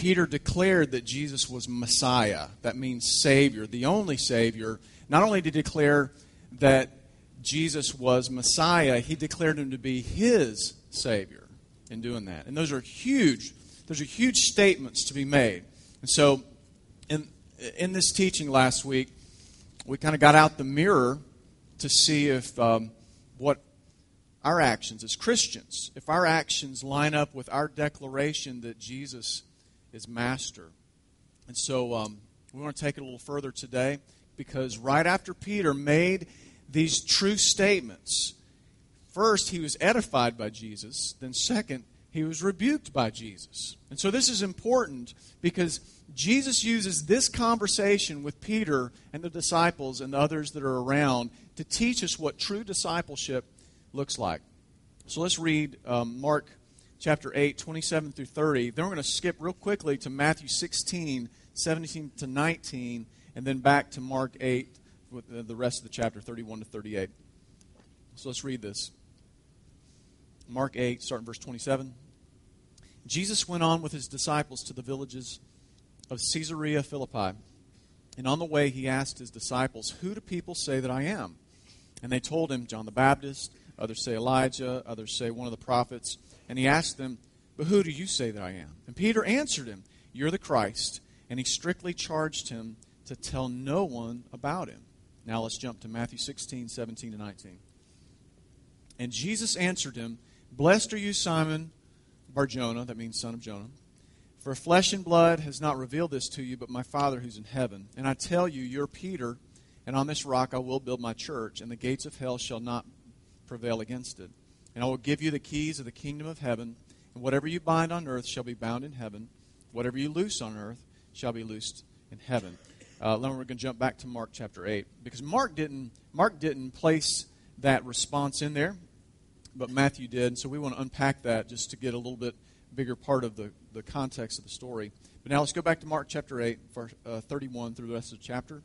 Peter declared that Jesus was Messiah. That means Savior, the only Savior. Not only did he declare that Jesus was Messiah, he declared him to be his Savior in doing that. And those are huge, those are huge statements to be made. And so, in, in this teaching last week, we kind of got out the mirror to see if um, what our actions as Christians, if our actions line up with our declaration that Jesus is master. And so um, we want to take it a little further today because right after Peter made these true statements, first, he was edified by Jesus. Then, second, he was rebuked by Jesus. And so this is important because Jesus uses this conversation with Peter and the disciples and the others that are around to teach us what true discipleship looks like. So let's read um, Mark chapter 8, 27 through 30. Then we're going to skip real quickly to Matthew 16, 17 to 19, and then back to Mark 8 with the rest of the chapter, 31 to 38. So let's read this. Mark 8, starting verse 27. Jesus went on with his disciples to the villages of Caesarea Philippi. And on the way, he asked his disciples, Who do people say that I am? And they told him, John the Baptist, others say Elijah, others say one of the prophets. And he asked them, But who do you say that I am? And Peter answered him, You're the Christ. And he strictly charged him to tell no one about him. Now let's jump to Matthew 16, 17 to 19. And Jesus answered him, Blessed are you, Simon Barjona, that means son of Jonah. For flesh and blood has not revealed this to you, but my Father who's in heaven. And I tell you, you're Peter, and on this rock I will build my church, and the gates of hell shall not prevail against it. And I will give you the keys of the kingdom of heaven, and whatever you bind on earth shall be bound in heaven, whatever you loose on earth shall be loosed in heaven. Uh, then we're going to jump back to Mark chapter 8 because Mark didn't, Mark didn't place that response in there, but Matthew did. So we want to unpack that just to get a little bit bigger part of the, the context of the story. But now let's go back to Mark chapter 8, verse, uh, 31 through the rest of the chapter.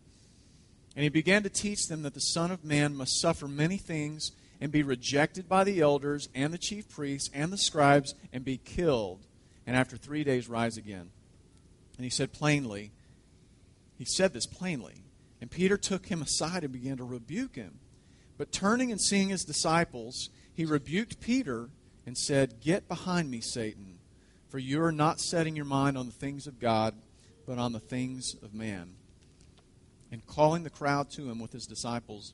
And he began to teach them that the Son of Man must suffer many things and be rejected by the elders and the chief priests and the scribes and be killed, and after three days rise again. And he said plainly, he said this plainly. And Peter took him aside and began to rebuke him. But turning and seeing his disciples, he rebuked Peter and said, Get behind me, Satan, for you are not setting your mind on the things of God, but on the things of man. And calling the crowd to him with his disciples,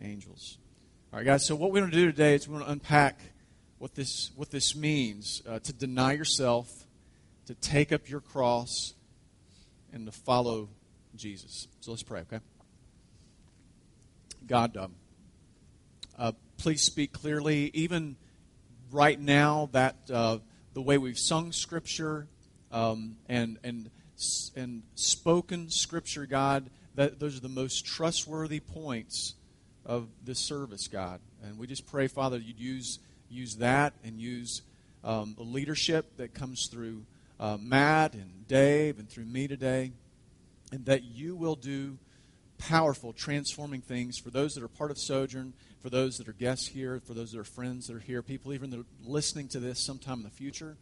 angels. All right, guys, so what we're going to do today is we're going to unpack what this, what this means uh, to deny yourself to take up your cross and to follow Jesus. So let's pray, okay? God, um, uh, please speak clearly, even right now, that uh, the way we've sung Scripture um, and and and spoken Scripture, God, that those are the most trustworthy points of this service, God. And we just pray, Father, you'd use use that and use um, the leadership that comes through uh, Matt and Dave and through me today, and that you will do powerful, transforming things for those that are part of Sojourn, for those that are guests here, for those that are friends that are here, people even that are listening to this sometime in the future,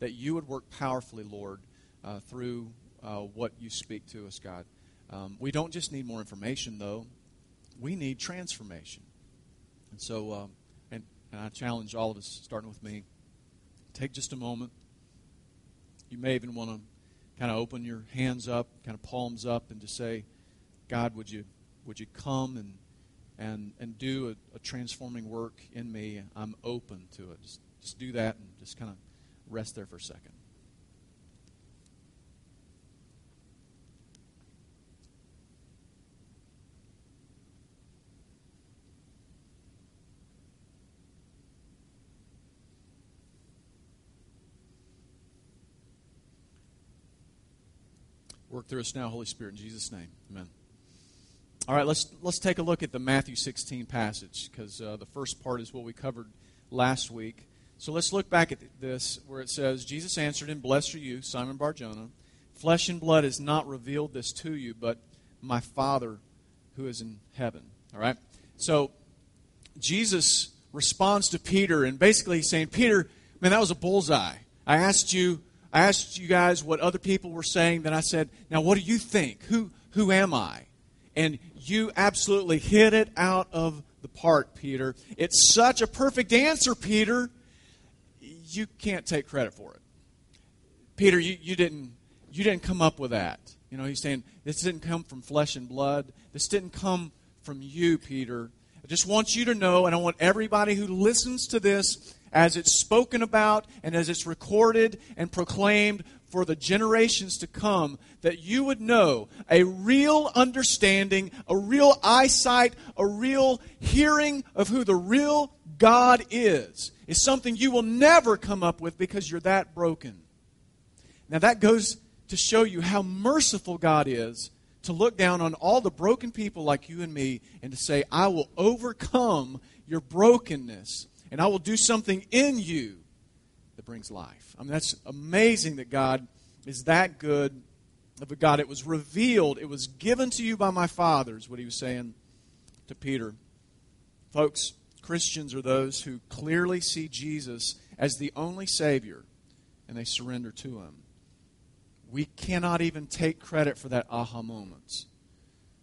that you would work powerfully, Lord, uh, through uh, what you speak to us, God. Um, we don't just need more information, though. We need transformation. And so, um, and, and I challenge all of us, starting with me, take just a moment you may even want to kind of open your hands up, kind of palms up, and just say, God, would you would you come and and and do a, a transforming work in me? I'm open to it. Just, just do that and just kind of rest there for a second. Work through us now, Holy Spirit, in Jesus' name. Amen. All right, let's let's take a look at the Matthew 16 passage because uh, the first part is what we covered last week. So let's look back at this where it says, Jesus answered him, Blessed are you, Simon Barjona. Flesh and blood has not revealed this to you, but my Father who is in heaven. All right? So Jesus responds to Peter, and basically he's saying, Peter, man, that was a bullseye. I asked you, I asked you guys what other people were saying. Then I said, now what do you think? Who who am I? And you absolutely hit it out of the park, Peter. It's such a perfect answer, Peter. You can't take credit for it. Peter, you, you didn't you didn't come up with that. You know, he's saying this didn't come from flesh and blood. This didn't come from you, Peter. I just want you to know, and I want everybody who listens to this as it's spoken about and as it's recorded and proclaimed for the generations to come, that you would know a real understanding, a real eyesight, a real hearing of who the real God is, is something you will never come up with because you're that broken. Now, that goes to show you how merciful God is to look down on all the broken people like you and me and to say, I will overcome your brokenness and I will do something in you that brings life. I mean, that's amazing that God is that good of a God. It was revealed, it was given to you by my fathers, what he was saying to Peter. Folks, Christians are those who clearly see Jesus as the only Savior and they surrender to him. We cannot even take credit for that aha moment.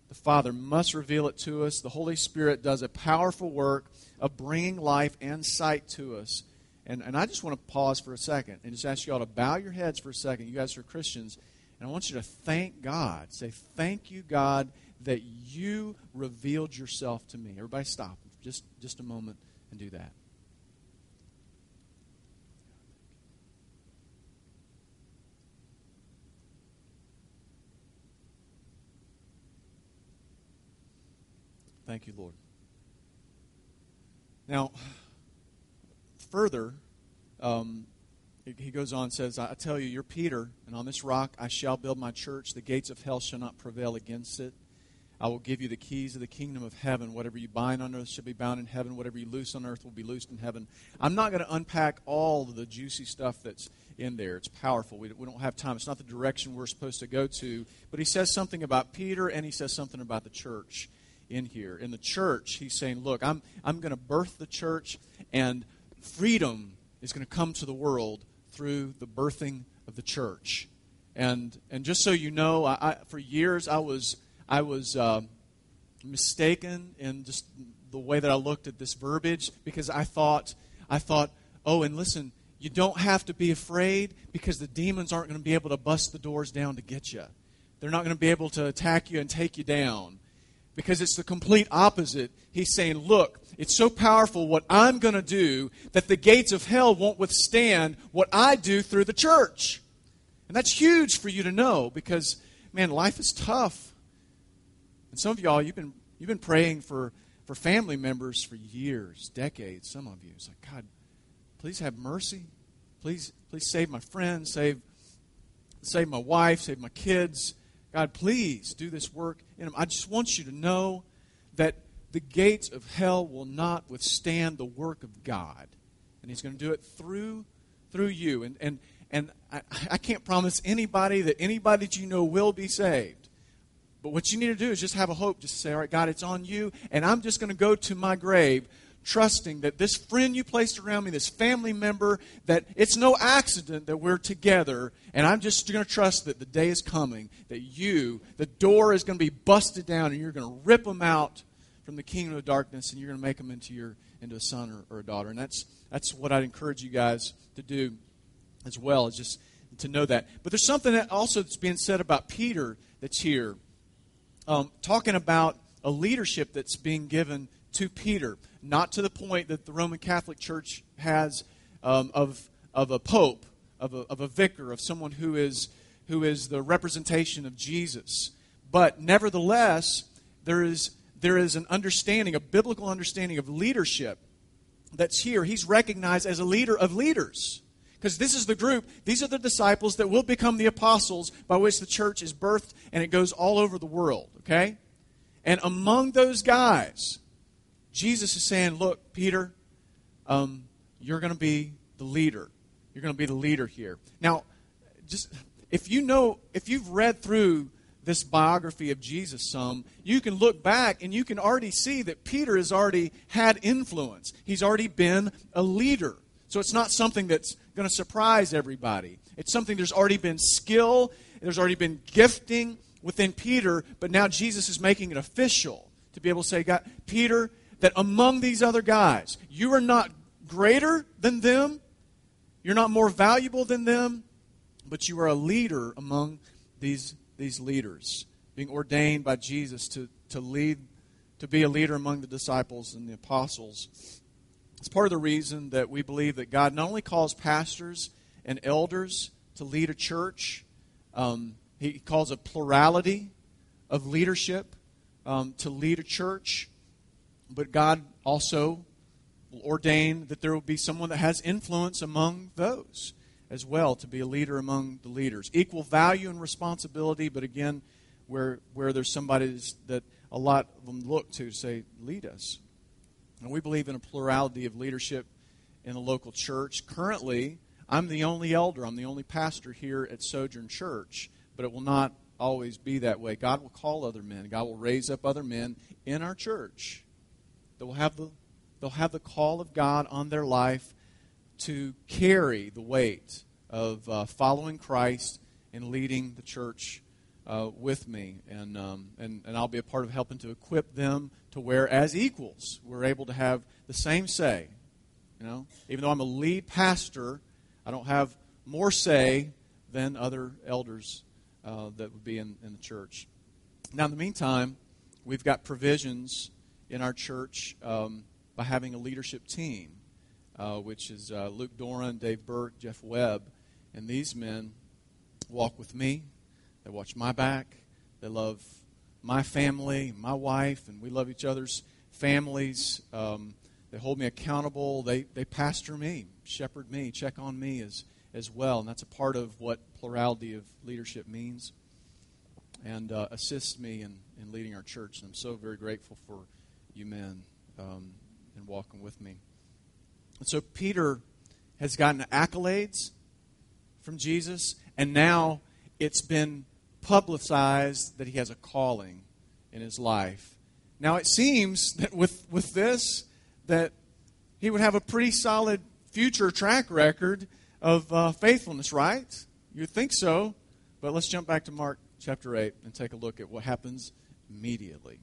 The Father must reveal it to us. The Holy Spirit does a powerful work of bringing life and sight to us. And, and I just want to pause for a second and just ask you all to bow your heads for a second. You guys are Christians. And I want you to thank God. Say, Thank you, God, that you revealed yourself to me. Everybody stop just, just a moment and do that. Thank you, Lord. Now, further, um, he goes on and says, I tell you, you're Peter, and on this rock I shall build my church. The gates of hell shall not prevail against it. I will give you the keys of the kingdom of heaven. Whatever you bind on earth shall be bound in heaven. Whatever you loose on earth will be loosed in heaven. I'm not going to unpack all the juicy stuff that's in there. It's powerful. We, we don't have time. It's not the direction we're supposed to go to. But he says something about Peter, and he says something about the church in here. In the church, he's saying, Look, I'm, I'm going to birth the church, and freedom is going to come to the world through the birthing of the church. And, and just so you know, I, I for years I was, I was uh, mistaken in just the way that I looked at this verbiage because I thought, I thought, oh, and listen, you don't have to be afraid because the demons aren't going to be able to bust the doors down to get you. They're not going to be able to attack you and take you down because it's the complete opposite. He's saying, Look, it's so powerful what I'm going to do that the gates of hell won't withstand what I do through the church. And that's huge for you to know because, man, life is tough. And some of y'all, you've been, you've been praying for, for family members for years, decades, some of you. It's like, God, please have mercy. Please, please save my friends, save, save my wife, save my kids. God, please do this work in. I just want you to know that the gates of hell will not withstand the work of God. And He's going to do it through through you. And and and I, I can't promise anybody that anybody that you know will be saved. But what you need to do is just have a hope. Just say, all right, God, it's on you. And I'm just going to go to my grave trusting that this friend you placed around me, this family member, that it's no accident that we're together. And I'm just going to trust that the day is coming, that you, the door is going to be busted down, and you're going to rip them out from the kingdom of darkness, and you're going to make them into your into a son or, or a daughter. And that's that's what I'd encourage you guys to do as well, is just to know that. But there's something that also that's being said about Peter that's here, um, talking about a leadership that's being given to Peter, not to the point that the Roman Catholic Church has um, of, of a pope, of a, of a vicar, of someone who is, who is the representation of Jesus. But nevertheless, there is, there is an understanding, a biblical understanding of leadership that's here. He's recognized as a leader of leaders. Because this is the group, these are the disciples that will become the apostles by which the church is birthed and it goes all over the world, okay? And among those guys, Jesus is saying, Look, Peter, um, you're going to be the leader. You're going to be the leader here. Now, just if you know, if you've read through this biography of Jesus some, you can look back and you can already see that Peter has already had influence. He's already been a leader. So it's not something that's going to surprise everybody. It's something there's already been skill, there's already been gifting within Peter, but now Jesus is making it official to be able to say, God, Peter, that among these other guys, you are not greater than them, you're not more valuable than them, but you are a leader among these, these leaders, being ordained by Jesus to, to lead, to be a leader among the disciples and the apostles. It's part of the reason that we believe that God not only calls pastors and elders to lead a church, um, He calls a plurality of leadership um, to lead a church, but God also will ordain that there will be someone that has influence among those as well to be a leader among the leaders. Equal value and responsibility, but again, where, where there's somebody that a lot of them look to say, lead us. And we believe in a plurality of leadership in the local church. Currently, I'm the only elder, I'm the only pastor here at Sojourn Church, but it will not always be that way. God will call other men, God will raise up other men in our church that will have the, they'll have the call of God on their life to carry the weight of uh, following Christ and leading the church uh, with me. And, um, and, and I'll be a part of helping to equip them to where, as equals, we're able to have the same say. You know, even though I'm a lead pastor, I don't have more say than other elders uh, that would be in, in the church. Now, in the meantime, we've got provisions in our church um, by having a leadership team uh, which is uh, Luke Doran, Dave Burke, Jeff Webb. And these men walk with me. They watch my back. They love my family, my wife, and we love each other's families. Um, they hold me accountable. They, they pastor me, shepherd me, check on me as, as well. And that's a part of what plurality of leadership means. And uh, assist me in, in leading our church. And I'm so very grateful for you men um, and walking with me. And so Peter has gotten accolades from Jesus, and now it's been publicized that he has a calling in his life. Now it seems that with, with this, that he would have a pretty solid future track record of uh, faithfulness, right? You'd think so. But let's jump back to Mark chapter 8 and take a look at what happens immediately.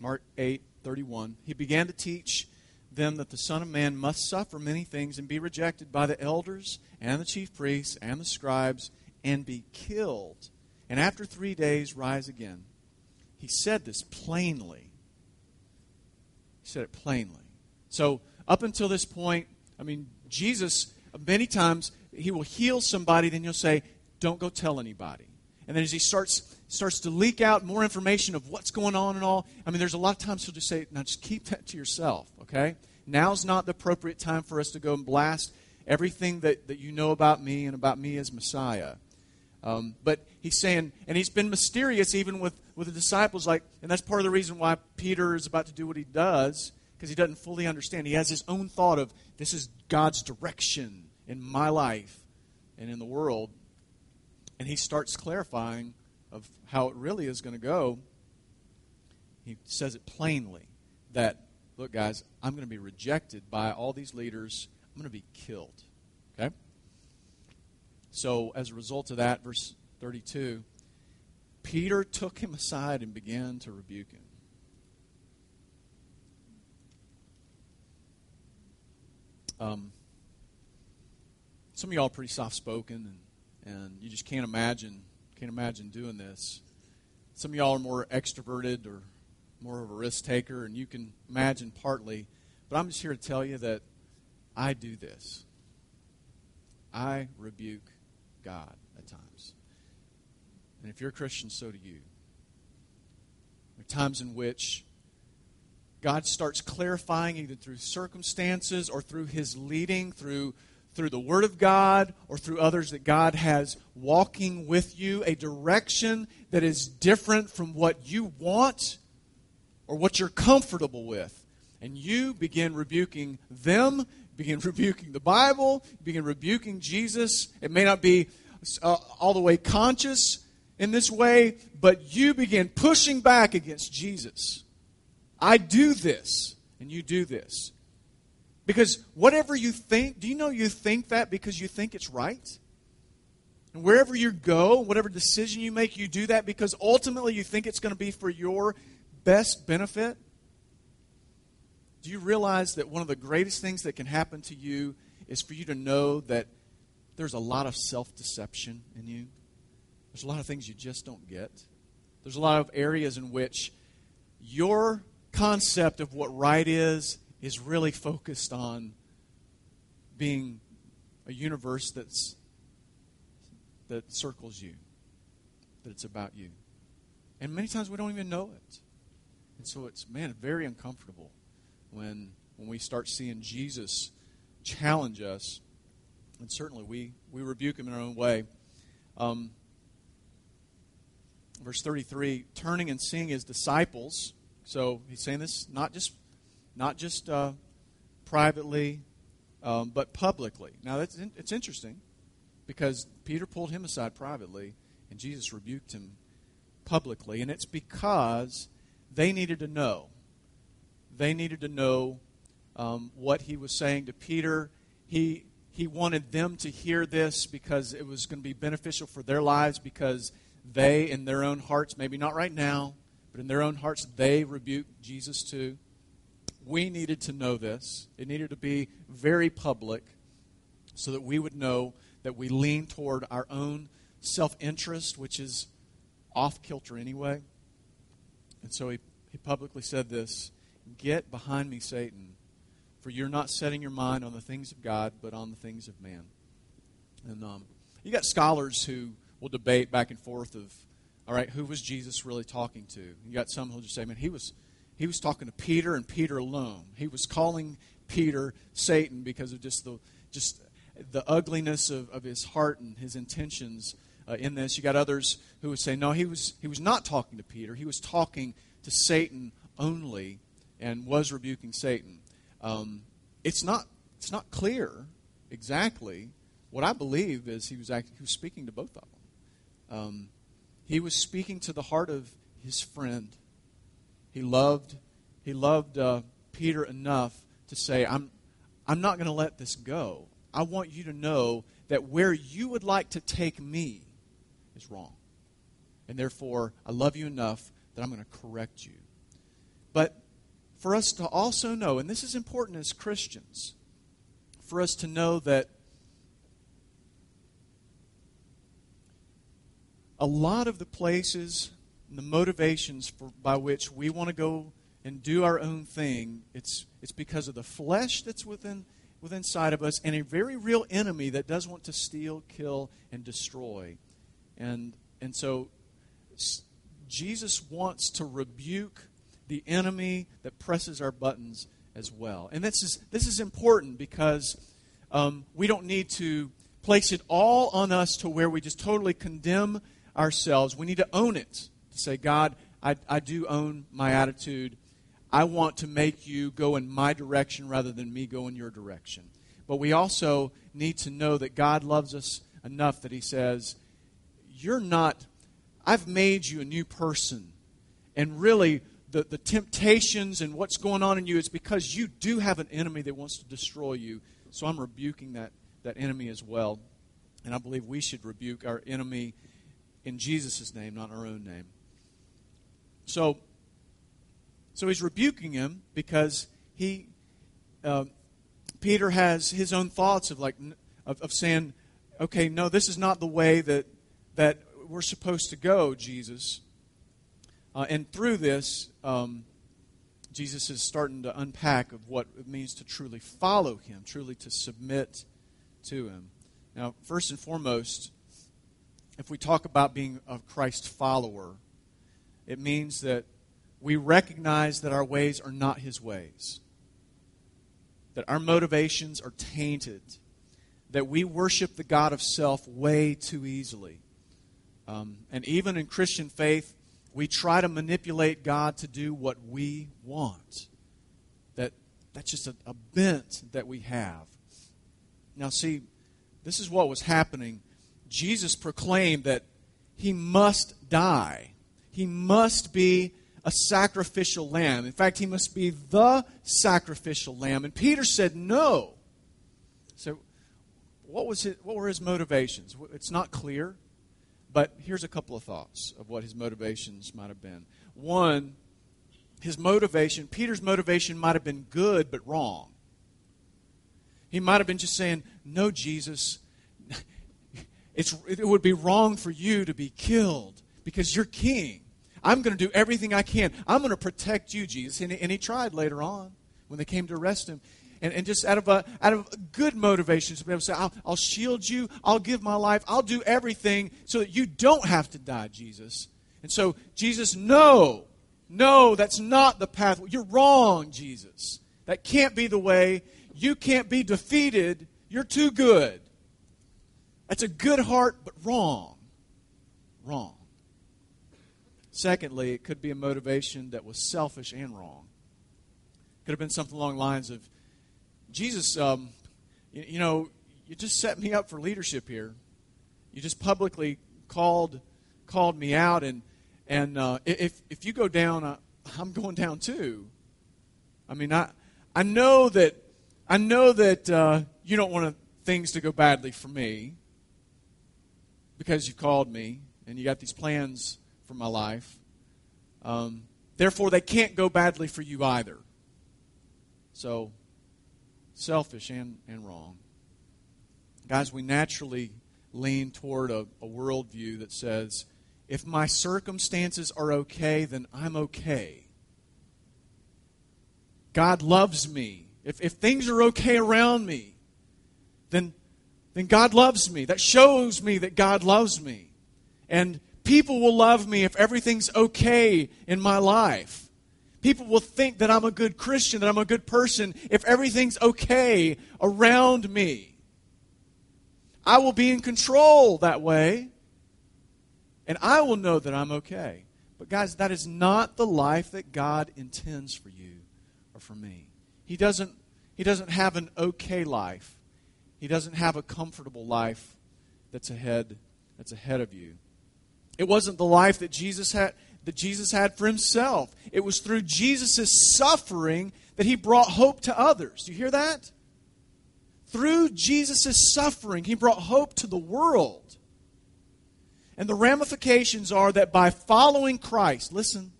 Mark 8, 31. He began to teach them that the Son of Man must suffer many things and be rejected by the elders and the chief priests and the scribes and be killed, and after three days rise again. He said this plainly. He said it plainly. So, up until this point, I mean, Jesus, many times, he will heal somebody, then he'll say, Don't go tell anybody. And then as he starts starts to leak out more information of what's going on and all. I mean, there's a lot of times he'll just say, now just keep that to yourself, okay? Now's not the appropriate time for us to go and blast everything that, that you know about me and about me as Messiah. Um, but he's saying, and he's been mysterious even with, with the disciples, like, and that's part of the reason why Peter is about to do what he does, because he doesn't fully understand. He has his own thought of this is God's direction in my life and in the world. And he starts clarifying of how it really is going to go, he says it plainly that, look, guys, I'm going to be rejected by all these leaders. I'm going to be killed. Okay? So, as a result of that, verse 32, Peter took him aside and began to rebuke him. Um, some of y'all are pretty soft spoken, and, and you just can't imagine can't imagine doing this. Some of y'all are more extroverted or more of a risk taker, and you can imagine partly. But I'm just here to tell you that I do this. I rebuke God at times. And if you're a Christian, so do you. There are times in which God starts clarifying either through circumstances or through his leading, through through the Word of God or through others that God has walking with you, a direction that is different from what you want or what you're comfortable with. And you begin rebuking them, begin rebuking the Bible, begin rebuking Jesus. It may not be uh, all the way conscious in this way, but you begin pushing back against Jesus. I do this, and you do this. Because whatever you think, do you know you think that because you think it's right? And wherever you go, whatever decision you make, you do that because ultimately you think it's going to be for your best benefit? Do you realize that one of the greatest things that can happen to you is for you to know that there's a lot of self deception in you? There's a lot of things you just don't get. There's a lot of areas in which your concept of what right is is really focused on being a universe that's that circles you, that it's about you. And many times we don't even know it. And so it's, man, very uncomfortable when, when we start seeing Jesus challenge us. And certainly we, we rebuke him in our own way. Um, verse 33 turning and seeing his disciples. So he's saying this not just, not just uh, privately, um, but publicly. Now, that's, it's interesting because Peter pulled him aside privately and Jesus rebuked him publicly. And it's because they needed to know. They needed to know um, what he was saying to Peter. He, he wanted them to hear this because it was going to be beneficial for their lives because they, in their own hearts, maybe not right now, but in their own hearts, they rebuked Jesus too. We needed to know this. It needed to be very public so that we would know that we lean toward our own self interest, which is off kilter anyway. And so he, he publicly said this Get behind me, Satan, for you're not setting your mind on the things of God, but on the things of man. And um, you got scholars who will debate back and forth of, all right, who was Jesus really talking to? You got some who'll just say, man, he was, he was talking to Peter and Peter alone. He was calling Peter Satan because of just the, just the ugliness of, of his heart and his intentions uh, in this. You got others who would say, no, he was, he was not talking to Peter. He was talking to Satan only and was rebuking Satan. Um, it's, not, it's not clear exactly. What I believe is he was, act, he was speaking to both of them. Um, he was speaking to the heart of his friend. He loved, he loved uh, Peter enough to say, I'm, I'm not going to let this go. I want you to know that where you would like to take me is wrong. And therefore, I love you enough that I'm going to correct you. But for us to also know, and this is important as Christians, for us to know that a lot of the places the motivations for, by which we want to go and do our own thing, it's, it's because of the flesh that's within, within inside of us and a very real enemy that does want to steal, kill, and destroy. And, and so Jesus wants to rebuke the enemy that presses our buttons as well. And this is, this is important because um, we don't need to place it all on us to where we just totally condemn ourselves. We need to own it. Say, God, I, I do own my attitude. I want to make you go in my direction rather than me go in your direction. But we also need to know that God loves us enough that He says, you're not, I've made you a new person. And really, the, the temptations and what's going on in you is because you do have an enemy that wants to destroy you. So I'm rebuking that, that enemy as well. And I believe we should rebuke our enemy in Jesus' name, not our own name. So, so he's rebuking him because he, uh, Peter has his own thoughts of like, of, of saying, okay, no, this is not the way that that we're supposed to go, Jesus. Uh, and through this, um, Jesus is starting to unpack of what it means to truly follow him, truly to submit to him. Now, first and foremost, if we talk about being a Christ follower, it means that we recognize that our ways are not his ways, that our motivations are tainted, that we worship the God of self way too easily. Um, and even in Christian faith, we try to manipulate God to do what we want. That, that's just a, a bent that we have. Now, see, this is what was happening. Jesus proclaimed that he must die, he must be a sacrificial lamb. In fact, he must be the sacrificial lamb. And Peter said no. So, what, was it, what were his motivations? It's not clear. But here's a couple of thoughts of what his motivations might have been. One, his motivation, Peter's motivation might have been good but wrong. He might have been just saying, No, Jesus, it's, it would be wrong for you to be killed because you're king. I'm going to do everything I can. I'm going to protect you, Jesus. And, and he tried later on when they came to arrest him and, and just out of a out of good be able to say, I'll, I'll shield you, I'll give my life, I'll do everything so that you don't have to die, Jesus. And so, Jesus, no, no, that's not the path. You're wrong, Jesus. That can't be the way. You can't be defeated. You're too good. That's a good heart, but wrong. Wrong. Secondly, it could be a motivation that was selfish and wrong. Could have been something along the lines of Jesus, um, you, you, know, you just set me up for leadership here. You just publicly called called me out, and and uh, if if you go down, uh, I'm going down too. I mean, I I know that I know that uh, you don't want things to go badly for me because you called me and you got these plans for my life. Um, therefore, they can't go badly for you either. So selfish and, and wrong. Guys, we naturally lean toward a, a worldview that says, if my circumstances are okay, then I'm okay. God loves me. If, if things are okay around me, then, then God loves me. That shows me that God loves me. And people will love me if everything's okay in my life. People will think that I'm a good Christian, that I'm a good person, if everything's okay around me. I will be in control that way, and I will know that I'm okay. But, guys, that is not the life that God intends for you or for me. He doesn't, he doesn't have an okay life, He doesn't have a comfortable life that's ahead, that's ahead of you. It wasn't the life that Jesus had that Jesus had for himself. It was through Jesus' suffering that he brought hope to others. Do you hear that? Through Jesus' suffering, he brought hope to the world. And the ramifications are that by following Christ, listen,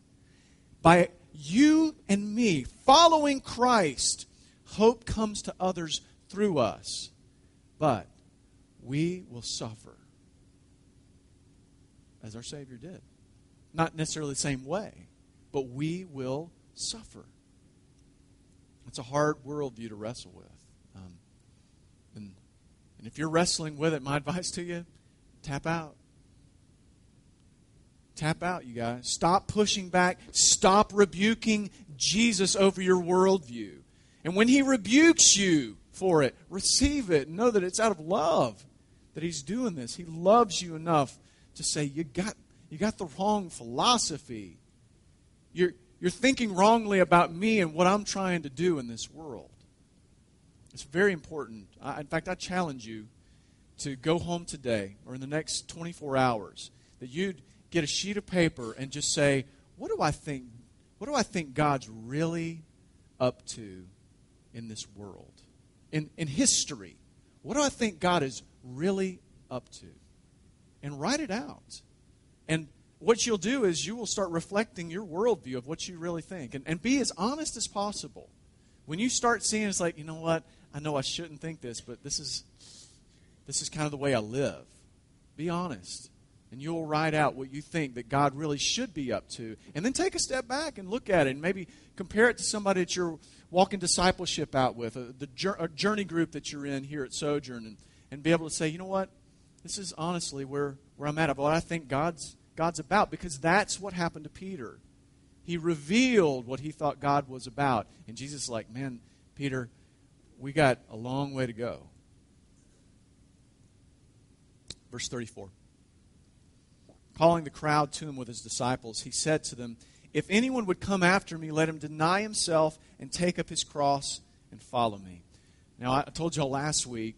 by you and me following Christ, hope comes to others through us. But we will suffer as our Savior did. Not necessarily the same way, but we will suffer. It's a hard worldview to wrestle with. Um, and, and if you're wrestling with it, my advice to you tap out. Tap out, you guys. Stop pushing back. Stop rebuking Jesus over your worldview. And when he rebukes you for it, receive it. Know that it's out of love that he's doing this. He loves you enough to say, You got you got the wrong philosophy. You're, you're thinking wrongly about me and what I'm trying to do in this world. It's very important. I, in fact, I challenge you to go home today or in the next 24 hours that you'd get a sheet of paper and just say, what do I think what do I think God's really up to in this world? In in history. What do I think God is really up to? And write it out. And what you'll do is you will start reflecting your worldview of what you really think and, and be as honest as possible. When you start seeing it's like, you know what, I know I shouldn't think this, but this is this is kind of the way I live. Be honest. And you'll write out what you think that God really should be up to. And then take a step back and look at it and maybe compare it to somebody that you're walking discipleship out with, a, the a journey group that you're in here at Sojourn, and, and be able to say, you know what, this is honestly where, where I'm at. of what I think God's God's about because that's what happened to Peter. He revealed what he thought God was about. And Jesus is like, man, Peter, we got a long way to go. Verse 34. Calling the crowd to him with his disciples, he said to them, If anyone would come after me, let him deny himself and take up his cross and follow me. Now, I told y'all last week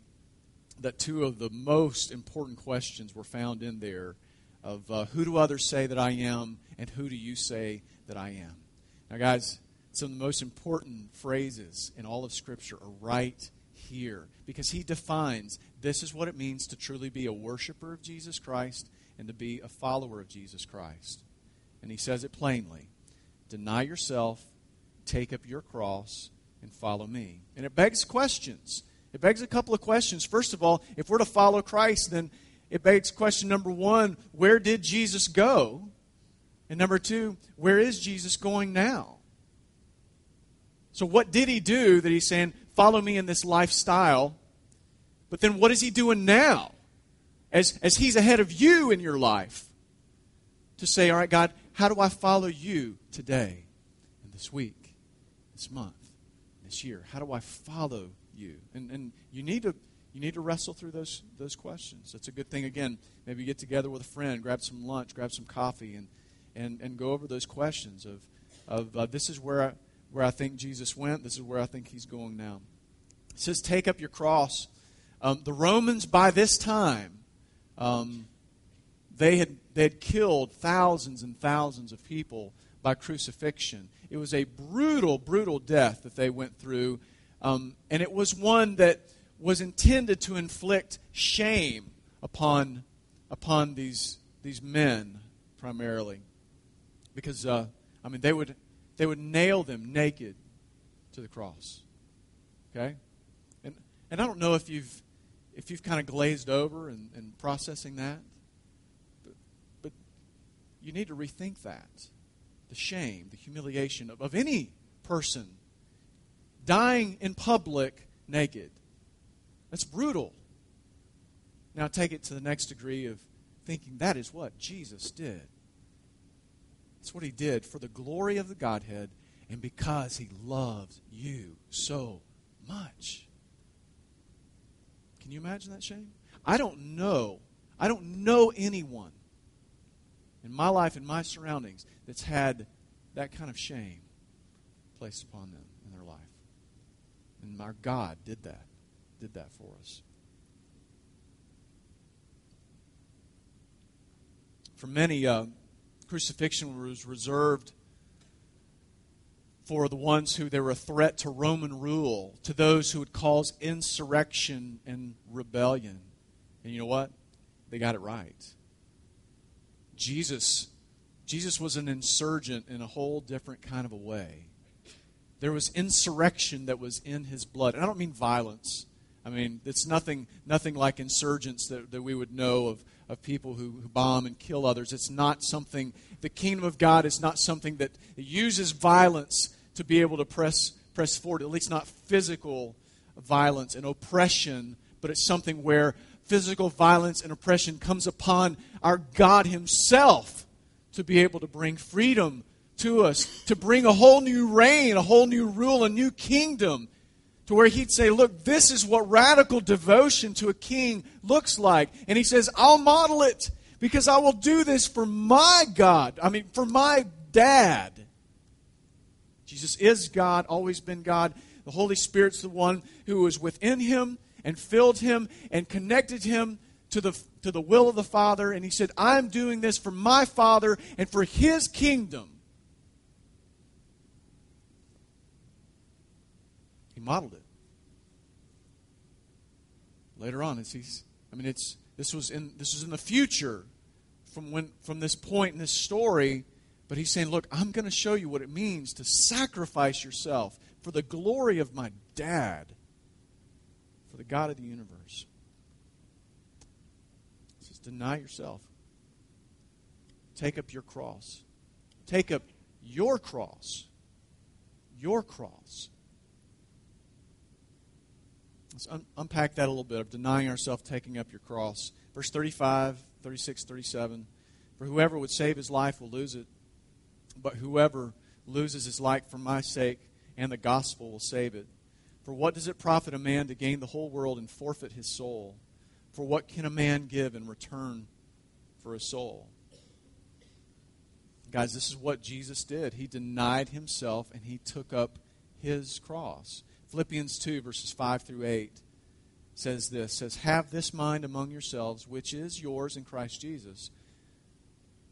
that two of the most important questions were found in there of uh, who do others say that I am and who do you say that I am. Now, guys, some of the most important phrases in all of Scripture are right here because he defines this is what it means to truly be a worshiper of Jesus Christ and to be a follower of Jesus Christ. And he says it plainly deny yourself, take up your cross, and follow me. And it begs questions. It begs a couple of questions. First of all, if we're to follow Christ, then it begs question number one where did Jesus go? And number two, where is Jesus going now? So, what did he do that he's saying, follow me in this lifestyle? But then, what is he doing now? As, as he's ahead of you in your life, to say, all right, God, how do I follow you today and this week, this month, this year? How do I follow you? And, and you need to you need to wrestle through those those questions. That's a good thing. Again, maybe get together with a friend, grab some lunch, grab some coffee, and and, and go over those questions of of uh, this is where I, where I think Jesus went. This is where I think he's going now. It says, take up your cross. Um, the Romans by this time, um, they had they had killed thousands and thousands of people by crucifixion. It was a brutal, brutal death that they went through, um, and it was one that was intended to inflict shame upon upon these these men primarily, because uh, I mean they would they would nail them naked to the cross. Okay? And, and I don't know if you've, if you've kind of glazed over and, and processing that, but, but you need to rethink that. The shame, the humiliation of, of any person dying in public naked. That's brutal. Now take it to the next degree of thinking that is what Jesus did. That's what he did for the glory of the Godhead and because he loves you so much. Can you imagine that shame? I don't know. I don't know anyone in my life, in my surroundings, that's had that kind of shame placed upon them in their life. And our God did that, did that for us. For many, uh, crucifixion was reserved for the ones who they were a threat to Roman rule, to those who would cause insurrection and rebellion. And you know what? They got it right. Jesus Jesus was an insurgent in a whole different kind of a way. There was insurrection that was in his blood. And I don't mean violence. I mean, it's nothing, nothing like insurgents that, that we would know of of people who, who bomb and kill others. It's not something, the kingdom of God is not something that uses violence to be able to press, press forward, at least not physical violence and oppression, but it's something where physical violence and oppression comes upon our God Himself to be able to bring freedom to us, to bring a whole new reign, a whole new rule, a new kingdom to where he'd say, Look, this is what radical devotion to a king looks like. And he says, I'll model it because I will do this for my God. I mean, for my dad. Jesus is God, always been God. The Holy Spirit's the one who is within him and filled him and connected him to the, to the will of the Father. And he said, I'm doing this for my Father and for his kingdom. He modeled it. Later on, as he's, I mean, it's this was in this was in the future, from when from this point in this story. But he's saying, look, I'm going to show you what it means to sacrifice yourself for the glory of my dad, the God of the universe. Says, deny yourself. Take up your cross. Take up your cross. Your cross. Let's un- unpack that a little bit of denying ourselves, taking up your cross. Verse 35, 36, 37. For whoever would save his life will lose it, but whoever loses his life for my sake and the gospel will save it. For what does it profit a man to gain the whole world and forfeit his soul? For what can a man give in return for a soul? Guys, this is what Jesus did. He denied himself and he took up his cross. Philippians 2, verses 5 through 8 says this says, Have this mind among yourselves, which is yours in Christ Jesus,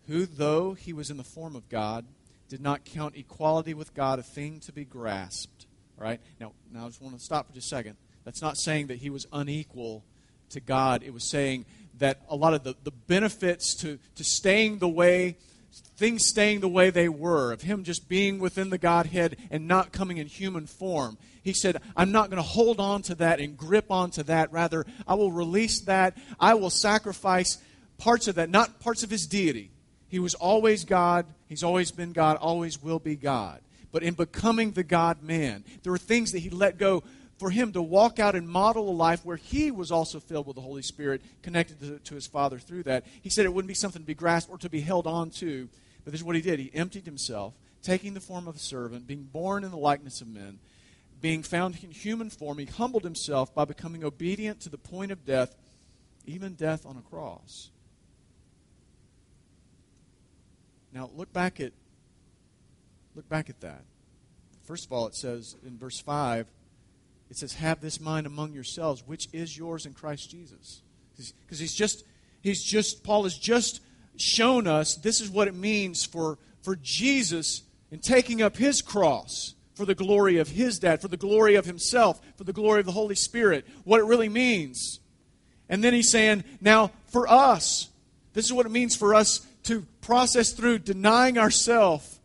who, though he was in the form of God, did not count equality with God a thing to be grasped. All right? Now, now I just want to stop for just a second. That's not saying that he was unequal to God. It was saying that a lot of the, the benefits to, to staying the way things staying the way they were, of him just being within the Godhead and not coming in human form. He said, I'm not going to hold on to that and grip onto that. Rather, I will release that. I will sacrifice parts of that, not parts of his deity. He was always God. He's always been God, always will be God. But in becoming the God man, there were things that he let go for him to walk out and model a life where he was also filled with the Holy Spirit, connected to, to his Father through that. He said it wouldn't be something to be grasped or to be held on to, but this is what he did. He emptied himself, taking the form of a servant, being born in the likeness of men, being found in human form. He humbled himself by becoming obedient to the point of death, even death on a cross. Now look back at look back at that. First of all, it says in verse 5 it says, Have this mind among yourselves, which is yours in Christ Jesus. Because he's just, he's just, Paul has just shown us this is what it means for, for Jesus in taking up his cross for the glory of his dad, for the glory of himself, for the glory of the Holy Spirit, what it really means. And then he's saying, now for us, this is what it means for us to process through denying ourselves,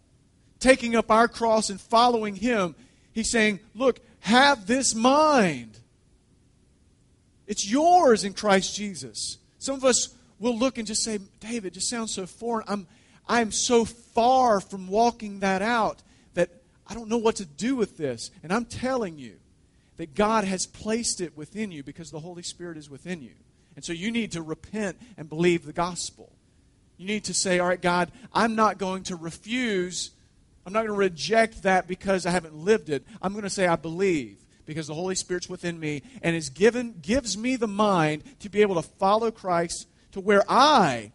taking up our cross and following him. He's saying, look, have this mind. It's yours in Christ Jesus. Some of us will look and just say, David, just sounds so foreign. I'm, I'm so far from walking that out that I don't know what to do with this. And I'm telling you that God has placed it within you because the Holy Spirit is within you. And so you need to repent and believe the gospel. You need to say, All right, God, I'm not going to refuse I'm not going to reject that because I haven't lived it. I'm going to say I believe because the Holy Spirit's within me and is given gives me the mind to be able to follow Christ to where I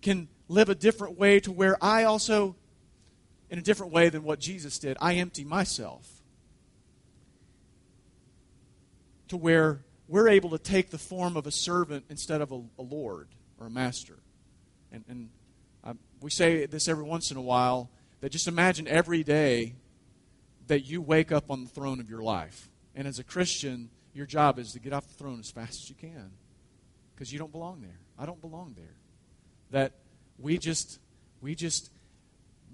can live a different way to where I also in a different way than what Jesus did. I empty myself. To where we're able to take the form of a servant instead of a, a Lord or a master. And, and I, we say this every once in a while that just imagine every day that you wake up on the throne of your life. And as a Christian, your job is to get off the throne as fast as you can because you don't belong there. I don't belong there. That we just we just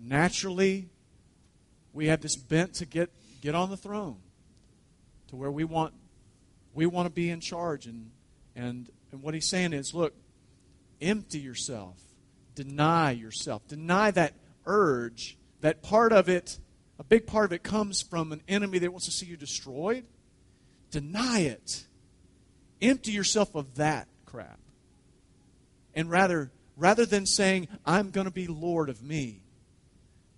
naturally we have this bent to get get on the throne to where we want we want to be in charge and and and what he's saying is look empty yourself deny yourself deny that urge that part of it, a big part of it, comes from an enemy that wants to see you destroyed, deny it. Empty yourself of that crap. And rather, rather than saying, I'm going to be Lord of me,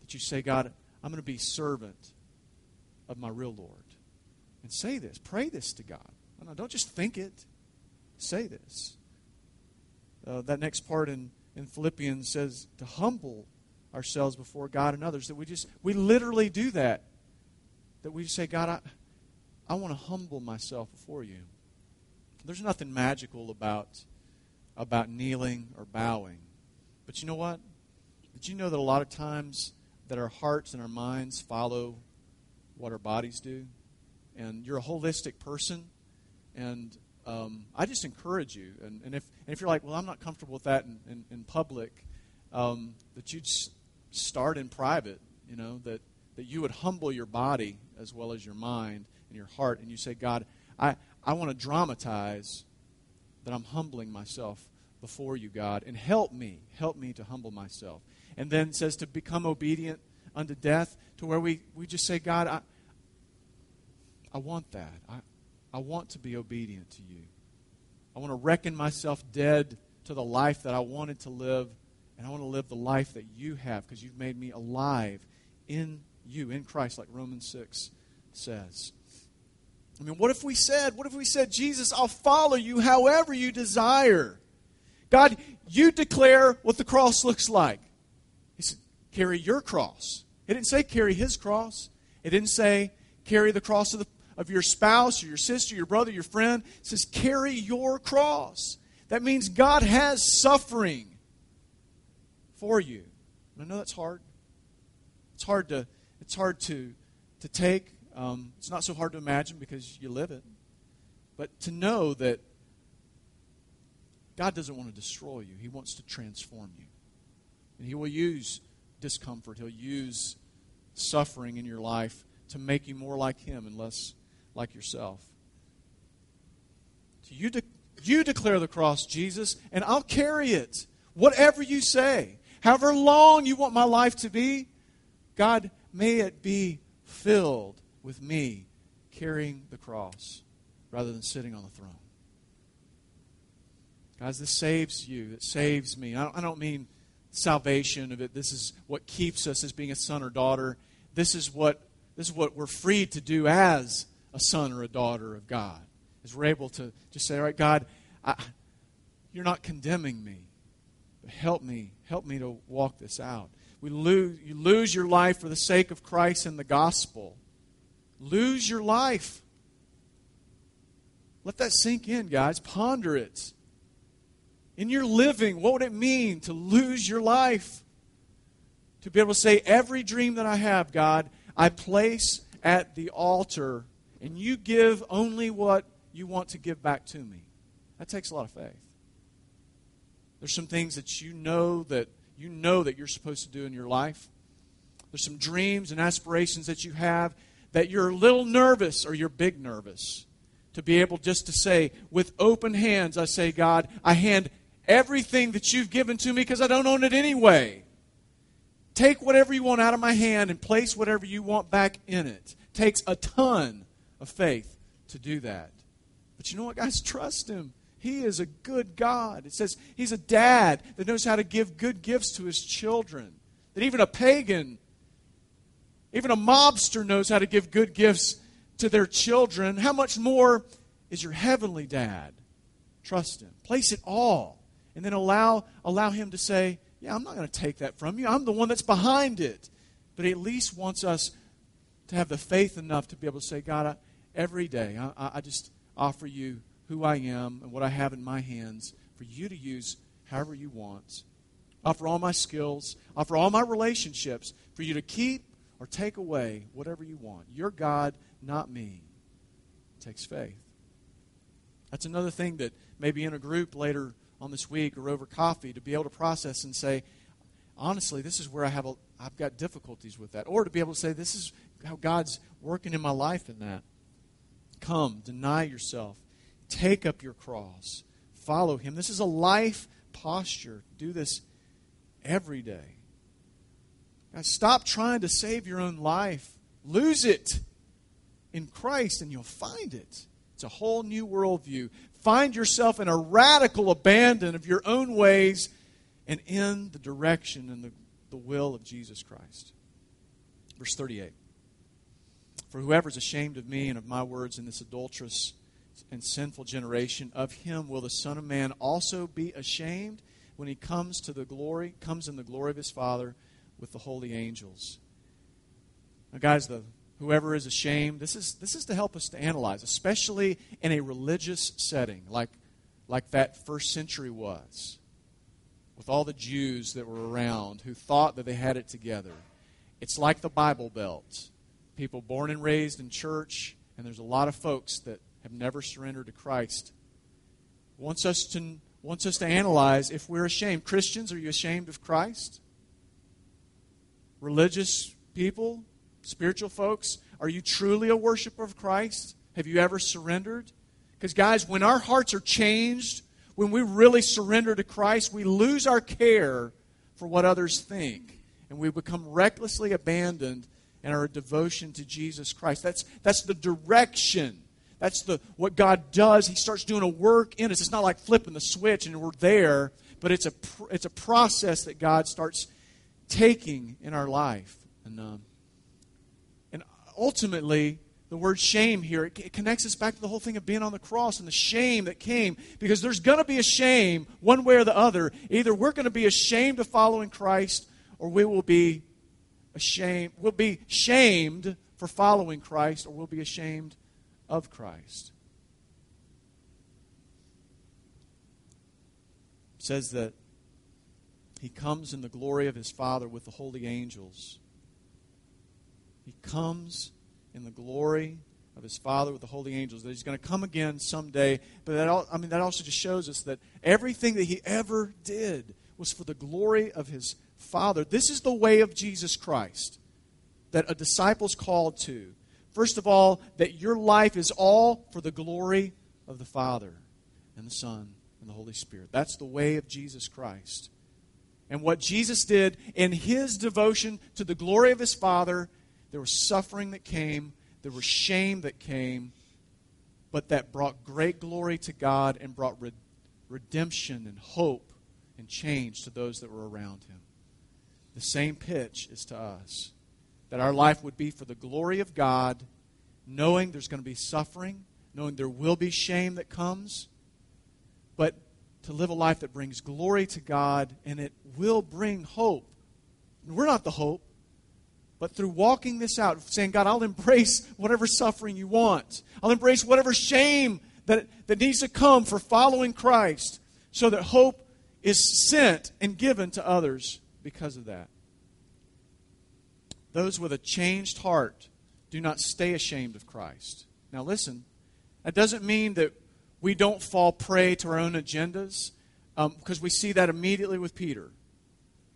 that you say, God, I'm going to be servant of my real Lord. And say this. Pray this to God. No, don't just think it. Say this. Uh, that next part in, in Philippians says to humble ourselves before God and others. That we just, we literally do that. That we say, God, I, I want to humble myself before you. There's nothing magical about, about kneeling or bowing. But you know what? Did you know that a lot of times that our hearts and our minds follow what our bodies do? And you're a holistic person. And um, I just encourage you. And, and, if, and if you're like, well, I'm not comfortable with that in, in, in public, um, that you just start in private, you know, that, that you would humble your body as well as your mind and your heart, and you say, God, I, I want to dramatize that I'm humbling myself before you, God, and help me, help me to humble myself. And then says to become obedient unto death, to where we, we just say, God, I, I want that. I, I want to be obedient to you. I want to reckon myself dead to the life that I wanted to live and I want to live the life that you have because you've made me alive in you, in Christ, like Romans 6 says. I mean, what if we said, what if we said, Jesus, I'll follow you however you desire? God, you declare what the cross looks like. He said, carry your cross. It didn't say carry his cross. It didn't say carry the cross of, the, of your spouse or your sister, your brother, your friend. It says carry your cross. That means God has suffering for you. I know that's hard. It's hard to, it's hard to, to take. Um, it's not so hard to imagine because you live it. But to know that God doesn't want to destroy you, He wants to transform you. And He will use discomfort, He'll use suffering in your life to make you more like Him and less like yourself. So you, de- you declare the cross, Jesus, and I'll carry it. Whatever you say, however long you want my life to be, God, may it be filled with me carrying the cross rather than sitting on the throne. Guys, this saves you. It saves me. I don't, I don't mean salvation of it. This is what keeps us as being a son or daughter. This is what this is what we're free to do as a son or a daughter of God. Is we're able to just say, all right, God, I, you're not condemning me. But help me. Help me to walk this out. We lose, you lose your life for the sake of Christ and the gospel. Lose your life. Let that sink in, guys. Ponder it. In your living, what would it mean to lose your life? To be able to say, every dream that I have, God, I place at the altar, and you give only what you want to give back to me. That takes a lot of faith. There's some things that you know that you know that you're supposed to do in your life. There's some dreams and aspirations that you have that you're a little nervous or you're big nervous to be able just to say, with open hands, I say, God, I hand everything that you've given to me because I don't own it anyway. Take whatever you want out of my hand and place whatever you want back in it. Takes a ton of faith to do that. But you know what, guys? Trust Him. He is a good God. It says He's a dad that knows how to give good gifts to His children. That even a pagan, even a mobster knows how to give good gifts to their children. How much more is your heavenly dad? Trust Him. Place it all. And then allow, allow Him to say, yeah, I'm not going to take that from you. I'm the one that's behind it. But he at least wants us to have the faith enough to be able to say, God, I, every day I, I just offer you who I am and what I have in my hands for you to use however you want. Offer all my skills, offer all my relationships for you to keep or take away whatever you want. Your God, not me. It takes faith. That's another thing that maybe in a group later on this week or over coffee to be able to process and say, honestly, this is where I have a, I've got difficulties with that. Or to be able to say, this is how God's working in my life in that. Come, deny yourself, take up your cross, follow Him. This is a life posture. Do this every day. Guys, stop trying to save your own life. Lose it in Christ and you'll find it. It's a whole new worldview find yourself in a radical abandon of your own ways and in the direction and the, the will of Jesus Christ. Verse 38 For whoever is ashamed of me and of my words in this adulterous and sinful generation, of him will the Son of Man also be ashamed when he comes to the glory, comes in the glory of his Father with the holy angels. Now, guys, the whoever is ashamed. This is, this is to help us to analyze, especially in a religious setting like, like that first century was, with all the Jews that were around who thought that they had it together. It's like the Bible Belt. People born and raised in church, and there's a lot of folks that have never surrendered to Christ. Wants us to, wants us to analyze if we're ashamed. Christians, are you ashamed of Christ? Religious people, Spiritual folks, are you truly a worshiper of Christ? Have you ever surrendered? Because, guys, when our hearts are changed, when we really surrender to Christ, we lose our care for what others think. And we become recklessly abandoned in our devotion to Jesus Christ. That's, that's the direction. That's the, what God does. He starts doing a work in us. It's not like flipping the switch and we're there, but it's a, it's a process that God starts taking in our life. And um, ultimately, the word shame here, it, it connects us back to the whole thing of being on the cross and the shame that came. Because there's going to be a shame one way or the other. Either we're going to be ashamed of following Christ, or we will be ashamed. We'll be shamed for following Christ, or we'll be ashamed of Christ. It says that he comes in the glory of his Father with the holy angels. He comes in the glory of his Father with the holy angels. That he's going to come again someday. But that, all, I mean, that also just shows us that everything that he ever did was for the glory of his Father. This is the way of Jesus Christ that a disciple's called to. First of all, that your life is all for the glory of the Father and the Son and the Holy Spirit. That's the way of Jesus Christ. And what Jesus did in his devotion to the glory of his Father, there was suffering that came, there was shame that came, but that brought great glory to God and brought redemption and hope and change to those that were around him. The same pitch is to us that our life would be for the glory of God, knowing there's going to be suffering, knowing there will be shame that comes, but to live a life that brings glory to God and it will bring hope. We're not the hope, but through walking this out, saying, God, I'll embrace whatever suffering you want, I'll embrace whatever shame that, that needs to come for following Christ so that hope is sent and given to others because of that. Those with a changed heart do not stay ashamed of Christ. Now, listen, that doesn't mean that we don't fall prey to our own agendas, because um, we see that immediately with Peter.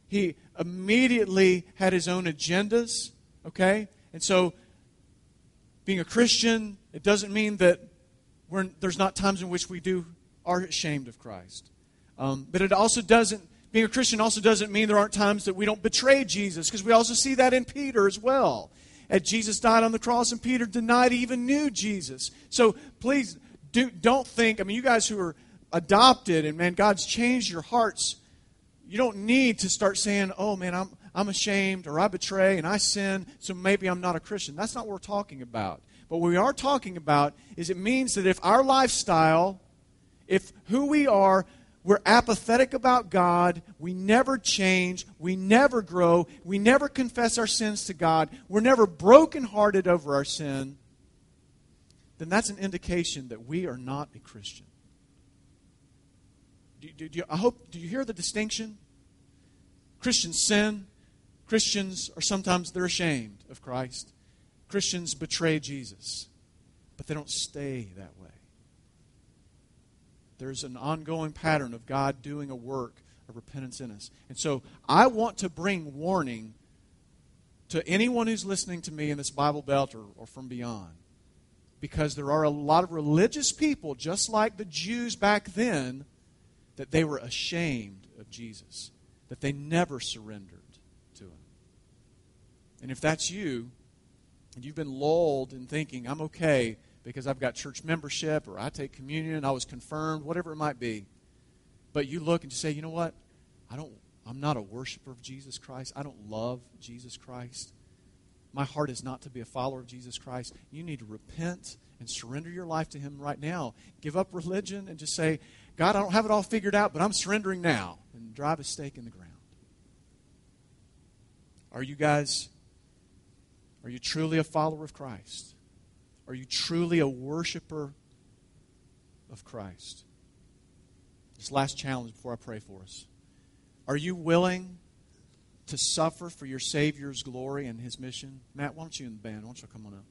He immediately had his own agendas, okay? And so, being a Christian, it doesn't mean that there's not times in which we do are ashamed of Christ. Um, but it also doesn't being a Christian also doesn't mean there aren't times that we don't betray Jesus, because we also see that in Peter as well. As Jesus died on the cross, and Peter denied he even knew Jesus. So please do, don't think, I mean, you guys who are adopted and man, God's changed your hearts, you don't need to start saying, oh man, I'm, I'm ashamed or I betray and I sin, so maybe I'm not a Christian. That's not what we're talking about. But what we are talking about is it means that if our lifestyle, if who we are we're apathetic about God. We never change. We never grow. We never confess our sins to God. We're never brokenhearted over our sin. Then that's an indication that we are not a Christian. Do, do, do, I hope, do you hear the distinction? Christians sin. Christians are sometimes they're ashamed of Christ. Christians betray Jesus, but they don't stay that way. There's an ongoing pattern of God doing a work of repentance in us. And so I want to bring warning to anyone who's listening to me in this Bible Belt or, or from beyond. Because there are a lot of religious people, just like the Jews back then, that they were ashamed of Jesus, that they never surrendered to Him. And if that's you, and you've been lulled in thinking, I'm okay, because I've got church membership or I take communion, I was confirmed, whatever it might be. But you look and you say, you know what? I don't I'm not a worshiper of Jesus Christ. I don't love Jesus Christ. My heart is not to be a follower of Jesus Christ. You need to repent and surrender your life to Him right now. Give up religion and just say, God, I don't have it all figured out, but I'm surrendering now. And drive a stake in the ground. Are you guys, are you truly a follower of Christ? Are you truly a worshiper of Christ? This last challenge before I pray for us. Are you willing to suffer for your Savior's glory and His mission? Matt, why don't you in the band? Why don't you come on up?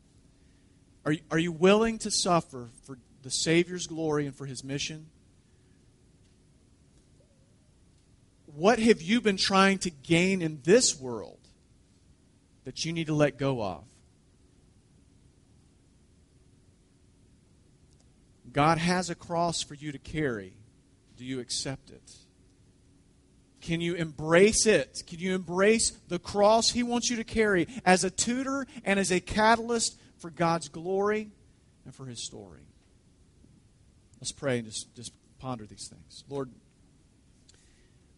Are you, are you willing to suffer for the Savior's glory and for His mission? What have you been trying to gain in this world that you need to let go of? God has a cross for you to carry. Do you accept it? Can you embrace it? Can you embrace the cross He wants you to carry as a tutor and as a catalyst for God's glory and for His story? Let's pray and just, just ponder these things. Lord,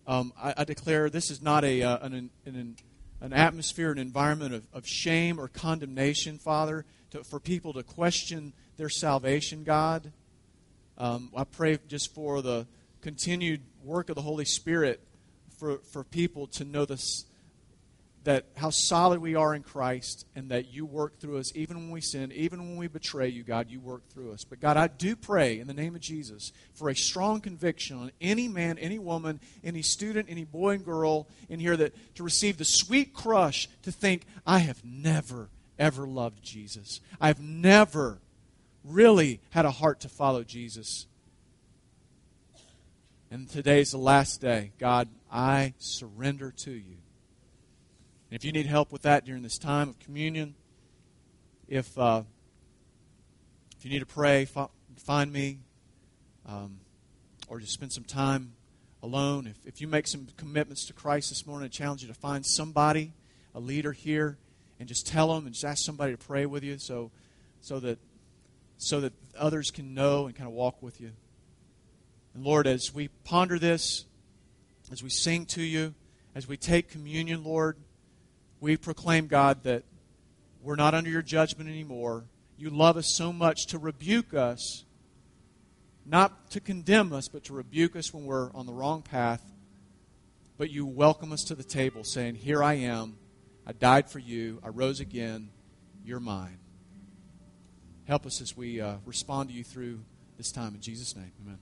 um, I, I, declare this is not a, uh, an, an, an atmosphere, an environment of, of shame or condemnation, Father, to, for people to question their salvation, God. Um, I pray just for the continued work of the Holy Spirit for, for people to know this, that how solid we are in Christ and that you work through us even when we sin, even when we betray you, God, you work through us. But God, I do pray in the name of Jesus for a strong conviction on any man, any woman, any student, any boy and girl in here that to receive the sweet crush to think, I have never, ever loved Jesus. I've never really had a heart to follow Jesus. And today's the last day. God, I surrender to you. And if you need help with that during this time of communion, if, uh, if you need to pray, find me, um, or just spend some time alone. If, if you make some commitments to Christ this morning, I challenge you to find somebody, a leader here, and just tell them and just ask somebody to pray with you so, so, that, so that others can know and kind of walk with you. And Lord, as we ponder this, as we sing to you, as we take communion, Lord, we proclaim, God, that we're not under your judgment anymore. You love us so much to rebuke us, not to condemn us, but to rebuke us when we're on the wrong path. But you welcome us to the table, saying, Here I am. I died for you. I rose again. You're mine. Help us as we uh, respond to you through this time. In Jesus' name, amen.